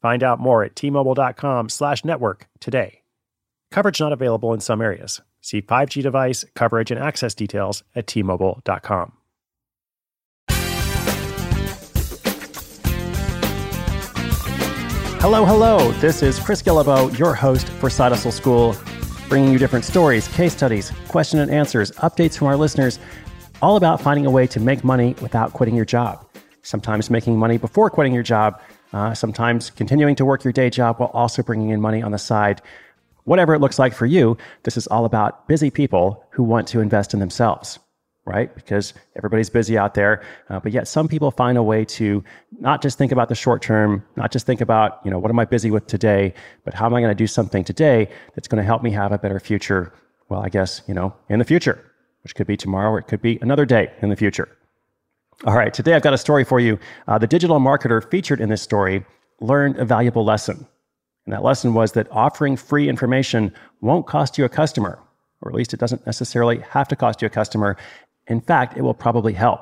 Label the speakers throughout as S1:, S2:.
S1: Find out more at tmobile.com slash network today. Coverage not available in some areas. See 5G device coverage and access details at tmobile.com. Hello, hello. This is Chris Guillebeau, your host for Side Hustle School, bringing you different stories, case studies, question and answers, updates from our listeners, all about finding a way to make money without quitting your job. Sometimes making money before quitting your job, uh, sometimes continuing to work your day job while also bringing in money on the side. Whatever it looks like for you, this is all about busy people who want to invest in themselves right? Because everybody's busy out there. Uh, but yet some people find a way to not just think about the short term, not just think about, you know, what am I busy with today, but how am I going to do something today that's going to help me have a better future? Well, I guess, you know, in the future, which could be tomorrow or it could be another day in the future. All right, today I've got a story for you. Uh, the digital marketer featured in this story learned a valuable lesson. And that lesson was that offering free information won't cost you a customer, or at least it doesn't necessarily have to cost you a customer. In fact, it will probably help.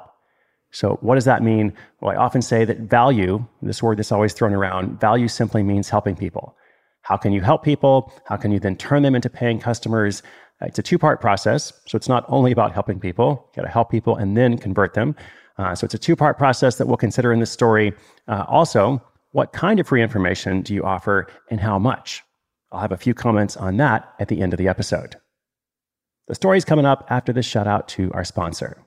S1: So, what does that mean? Well, I often say that value, this word that's always thrown around, value simply means helping people. How can you help people? How can you then turn them into paying customers? Uh, it's a two part process. So, it's not only about helping people, you got to help people and then convert them. Uh, so, it's a two part process that we'll consider in this story. Uh, also, what kind of free information do you offer and how much? I'll have a few comments on that at the end of the episode. The story's coming up after this shout out to our sponsor.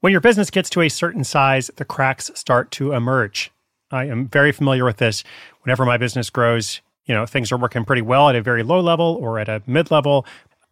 S1: When your business gets to a certain size, the cracks start to emerge. I am very familiar with this. Whenever my business grows, you know, things are working pretty well at a very low level or at a mid level.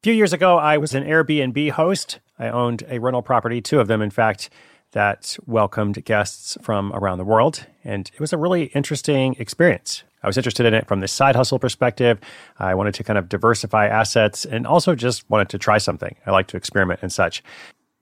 S1: A few years ago, I was an Airbnb host. I owned a rental property, two of them, in fact, that welcomed guests from around the world, and it was a really interesting experience. I was interested in it from the side hustle perspective. I wanted to kind of diversify assets and also just wanted to try something. I like to experiment and such.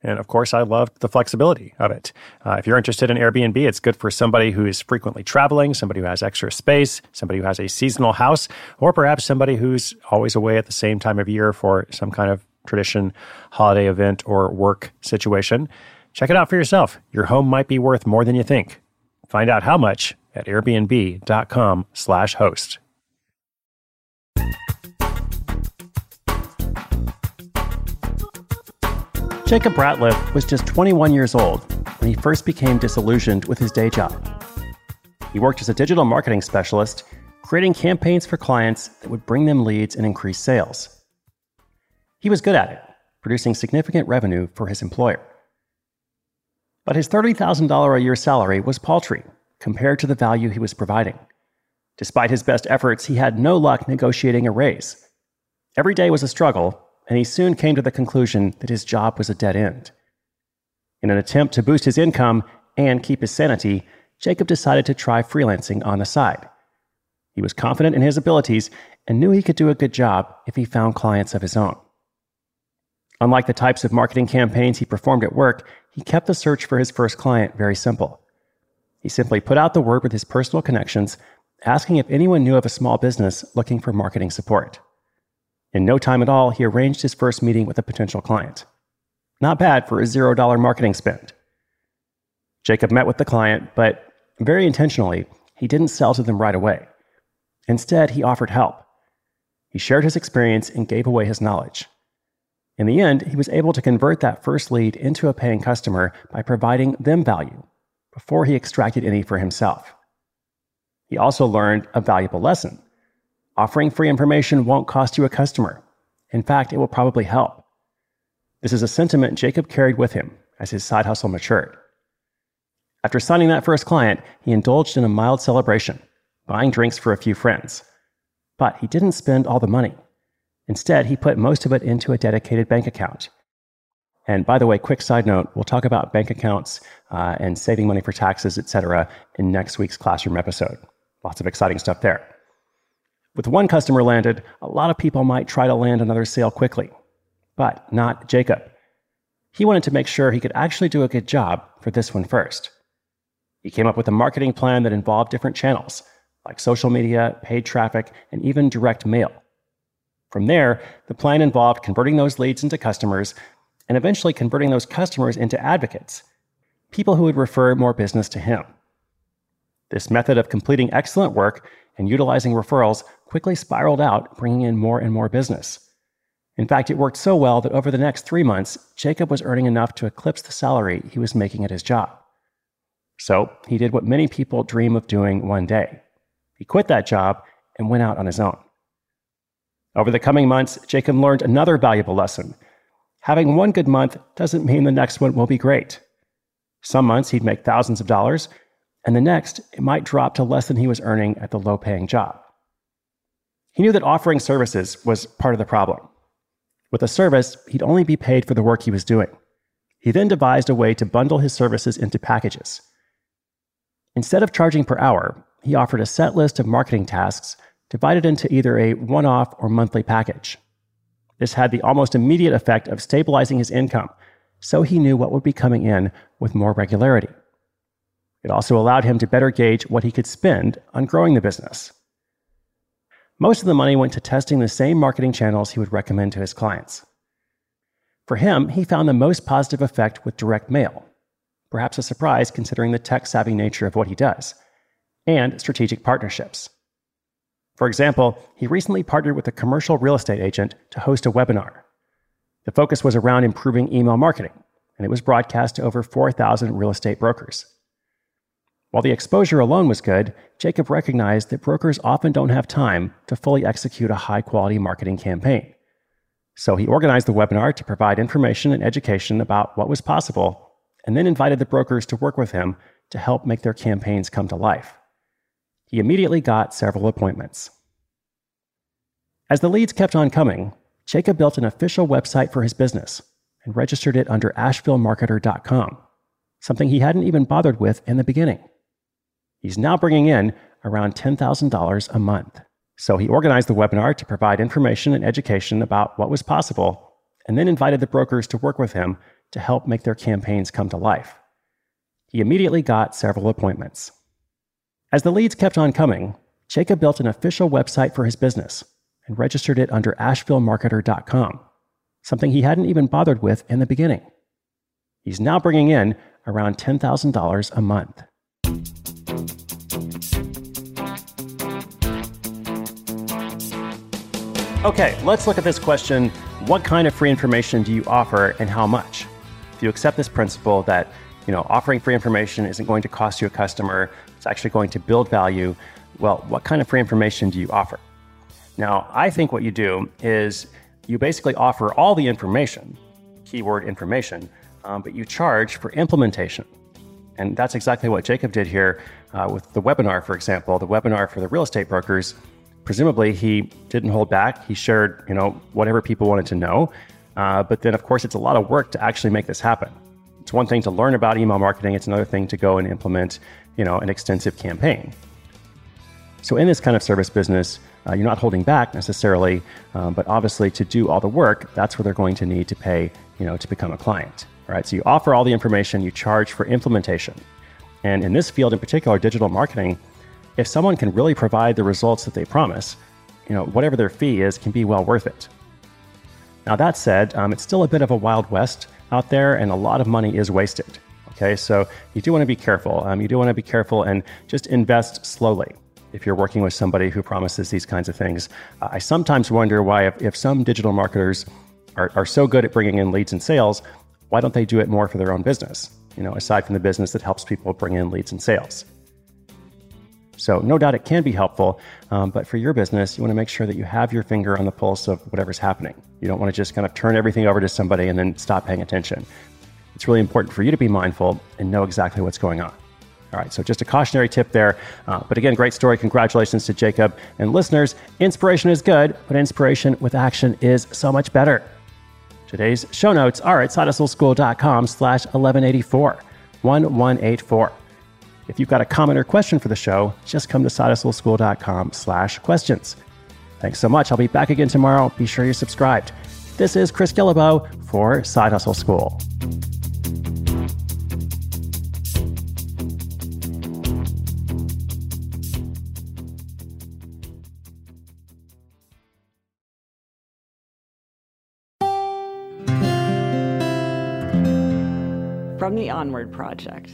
S1: And of course, I loved the flexibility of it. Uh, if you're interested in Airbnb, it's good for somebody who is frequently traveling, somebody who has extra space, somebody who has a seasonal house, or perhaps somebody who's always away at the same time of year for some kind of tradition, holiday event, or work situation. Check it out for yourself. Your home might be worth more than you think. Find out how much at airbnb.com slash host. Jacob Ratliff was just 21 years old when he first became disillusioned with his day job. He worked as a digital marketing specialist, creating campaigns for clients that would bring them leads and increase sales. He was good at it, producing significant revenue for his employer. But his $30,000 a year salary was paltry compared to the value he was providing. Despite his best efforts, he had no luck negotiating a raise. Every day was a struggle, and he soon came to the conclusion that his job was a dead end. In an attempt to boost his income and keep his sanity, Jacob decided to try freelancing on the side. He was confident in his abilities and knew he could do a good job if he found clients of his own. Unlike the types of marketing campaigns he performed at work, he kept the search for his first client very simple. He simply put out the word with his personal connections, asking if anyone knew of a small business looking for marketing support. In no time at all, he arranged his first meeting with a potential client. Not bad for a $0 marketing spend. Jacob met with the client, but very intentionally, he didn't sell to them right away. Instead, he offered help. He shared his experience and gave away his knowledge. In the end, he was able to convert that first lead into a paying customer by providing them value before he extracted any for himself. He also learned a valuable lesson. Offering free information won't cost you a customer. In fact, it will probably help. This is a sentiment Jacob carried with him as his side hustle matured. After signing that first client, he indulged in a mild celebration, buying drinks for a few friends. But he didn't spend all the money. Instead, he put most of it into a dedicated bank account. And by the way, quick side note, we'll talk about bank accounts uh, and saving money for taxes, etc., in next week's classroom episode. Lots of exciting stuff there. With one customer landed, a lot of people might try to land another sale quickly, but not Jacob. He wanted to make sure he could actually do a good job for this one first. He came up with a marketing plan that involved different channels, like social media, paid traffic, and even direct mail. From there, the plan involved converting those leads into customers and eventually converting those customers into advocates, people who would refer more business to him. This method of completing excellent work and utilizing referrals quickly spiraled out, bringing in more and more business. In fact, it worked so well that over the next three months, Jacob was earning enough to eclipse the salary he was making at his job. So he did what many people dream of doing one day. He quit that job and went out on his own. Over the coming months, Jacob learned another valuable lesson. Having one good month doesn't mean the next one will be great. Some months he'd make thousands of dollars, and the next it might drop to less than he was earning at the low paying job. He knew that offering services was part of the problem. With a service, he'd only be paid for the work he was doing. He then devised a way to bundle his services into packages. Instead of charging per hour, he offered a set list of marketing tasks divided into either a one off or monthly package. This had the almost immediate effect of stabilizing his income, so he knew what would be coming in with more regularity. It also allowed him to better gauge what he could spend on growing the business. Most of the money went to testing the same marketing channels he would recommend to his clients. For him, he found the most positive effect with direct mail, perhaps a surprise considering the tech savvy nature of what he does, and strategic partnerships. For example, he recently partnered with a commercial real estate agent to host a webinar. The focus was around improving email marketing, and it was broadcast to over 4,000 real estate brokers. While the exposure alone was good, Jacob recognized that brokers often don't have time to fully execute a high quality marketing campaign. So he organized the webinar to provide information and education about what was possible, and then invited the brokers to work with him to help make their campaigns come to life. He immediately got several appointments. As the leads kept on coming, Jacob built an official website for his business and registered it under AshevilleMarketer.com, something he hadn't even bothered with in the beginning. He's now bringing in around $10,000 a month. So he organized the webinar to provide information and education about what was possible, and then invited the brokers to work with him to help make their campaigns come to life. He immediately got several appointments. As the leads kept on coming, Jacob built an official website for his business and registered it under AshevilleMarketer.com, something he hadn't even bothered with in the beginning. He's now bringing in around $10,000 a month. Okay, let's look at this question What kind of free information do you offer and how much? If you accept this principle that you know, offering free information isn't going to cost you a customer, it's actually going to build value. Well, what kind of free information do you offer? Now, I think what you do is you basically offer all the information, keyword information, um, but you charge for implementation. And that's exactly what Jacob did here uh, with the webinar, for example, the webinar for the real estate brokers. Presumably, he didn't hold back. He shared, you know, whatever people wanted to know. Uh, but then, of course, it's a lot of work to actually make this happen. It's one thing to learn about email marketing. It's another thing to go and implement, you know, an extensive campaign. So in this kind of service business, uh, you're not holding back necessarily, um, but obviously to do all the work, that's where they're going to need to pay, you know, to become a client. Right. So you offer all the information, you charge for implementation. And in this field in particular, digital marketing, if someone can really provide the results that they promise, you know, whatever their fee is can be well worth it. Now, that said, um, it's still a bit of a wild west out there, and a lot of money is wasted. Okay, so you do want to be careful. Um, you do want to be careful and just invest slowly if you're working with somebody who promises these kinds of things. Uh, I sometimes wonder why, if, if some digital marketers are, are so good at bringing in leads and sales, why don't they do it more for their own business? You know, aside from the business that helps people bring in leads and sales. So, no doubt it can be helpful, um, but for your business, you want to make sure that you have your finger on the pulse of whatever's happening. You don't want to just kind of turn everything over to somebody and then stop paying attention. It's really important for you to be mindful and know exactly what's going on. All right, so just a cautionary tip there. Uh, but again, great story. Congratulations to Jacob. And listeners, inspiration is good, but inspiration with action is so much better. Today's show notes are at slash 1184, 1184. If you've got a comment or question for the show, just come to sidehustleschool.com slash questions. Thanks so much. I'll be back again tomorrow. Be sure you're subscribed. This is Chris Guillebeau for Side Hustle School.
S2: From the Onward Project.